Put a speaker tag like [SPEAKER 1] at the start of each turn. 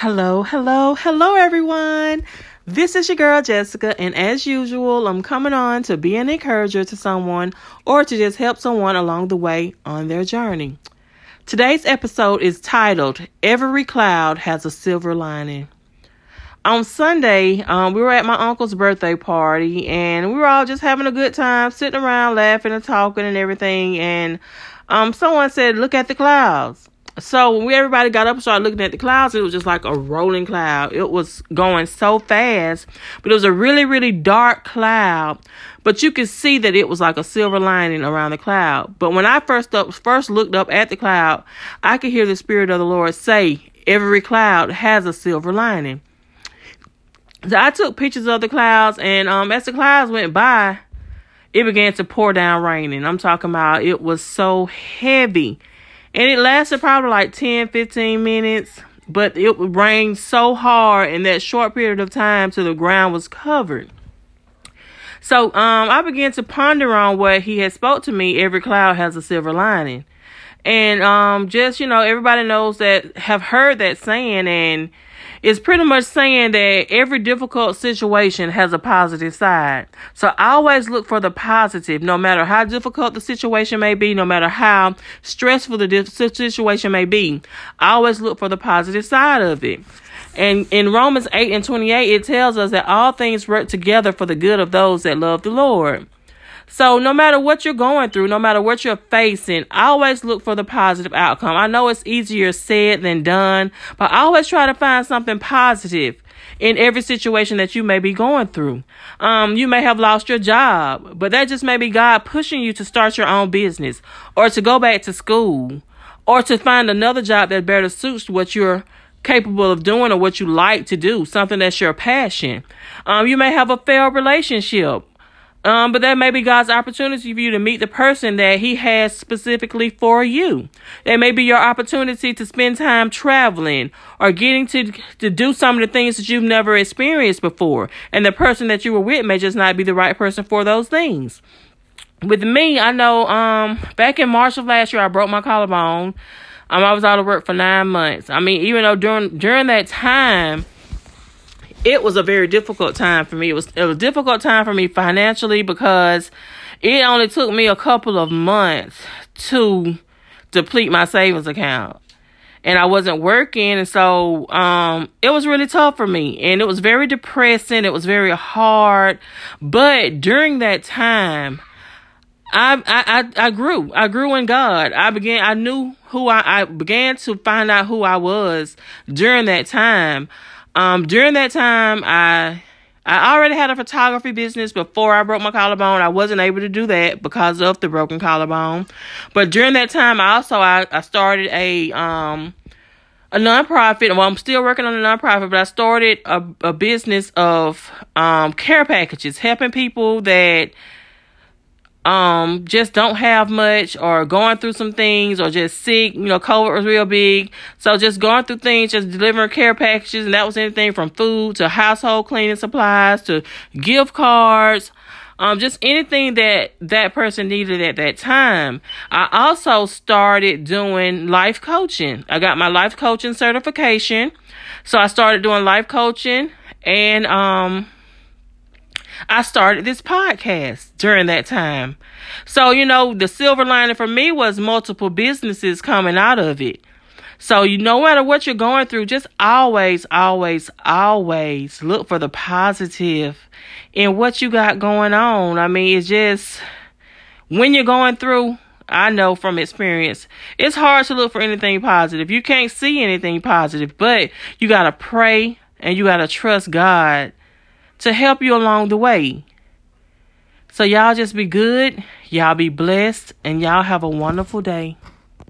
[SPEAKER 1] Hello, hello, hello, everyone. This is your girl Jessica, and as usual, I'm coming on to be an encourager to someone or to just help someone along the way on their journey. Today's episode is titled Every Cloud Has a Silver Lining. On Sunday, um, we were at my uncle's birthday party, and we were all just having a good time, sitting around laughing and talking and everything. And um, someone said, Look at the clouds. So when we everybody got up and started looking at the clouds, it was just like a rolling cloud. It was going so fast, but it was a really, really dark cloud. But you could see that it was like a silver lining around the cloud. But when I first up first looked up at the cloud, I could hear the Spirit of the Lord say, Every cloud has a silver lining. So I took pictures of the clouds and um as the clouds went by, it began to pour down raining. I'm talking about it was so heavy and it lasted probably like 10 15 minutes but it rained so hard in that short period of time till the ground was covered. So um, i began to ponder on what he had spoke to me every cloud has a silver lining and um, just you know everybody knows that have heard that saying and it's pretty much saying that every difficult situation has a positive side. So I always look for the positive, no matter how difficult the situation may be, no matter how stressful the situation may be. I always look for the positive side of it. And in Romans 8 and 28, it tells us that all things work together for the good of those that love the Lord. So no matter what you're going through, no matter what you're facing, always look for the positive outcome. I know it's easier said than done, but I always try to find something positive in every situation that you may be going through. Um, you may have lost your job, but that just may be God pushing you to start your own business or to go back to school or to find another job that better suits what you're capable of doing or what you like to do, something that's your passion. Um, you may have a failed relationship um, but that may be God's opportunity for you to meet the person that He has specifically for you. That may be your opportunity to spend time traveling or getting to to do some of the things that you've never experienced before. And the person that you were with may just not be the right person for those things. With me, I know um back in March of last year I broke my collarbone. Um, I was out of work for nine months. I mean, even though during during that time it was a very difficult time for me. It was it was a difficult time for me financially because it only took me a couple of months to deplete my savings account. And I wasn't working and so um it was really tough for me and it was very depressing, it was very hard. But during that time I, I I grew. I grew in God. I began I knew who I I began to find out who I was during that time. Um, during that time, I I already had a photography business before I broke my collarbone. I wasn't able to do that because of the broken collarbone. But during that time, I also I, I started a um a nonprofit. Well, I'm still working on a nonprofit, but I started a, a business of um care packages, helping people that um just don't have much or going through some things or just sick. You know covid was real big. So just going through things just delivering care packages. And that was anything from food to household cleaning supplies to gift cards. Um just anything that that person needed at that time. I also started doing life coaching. I got my life coaching certification. So i started doing life coaching and um I started this podcast during that time. So, you know, the silver lining for me was multiple businesses coming out of it. So, you no matter what you're going through, just always, always, always look for the positive in what you got going on. I mean, it's just when you're going through, I know from experience, it's hard to look for anything positive. You can't see anything positive, but you got to pray and you got to trust God to help you along the way. So, y'all just be good, y'all be blessed, and y'all have a wonderful day.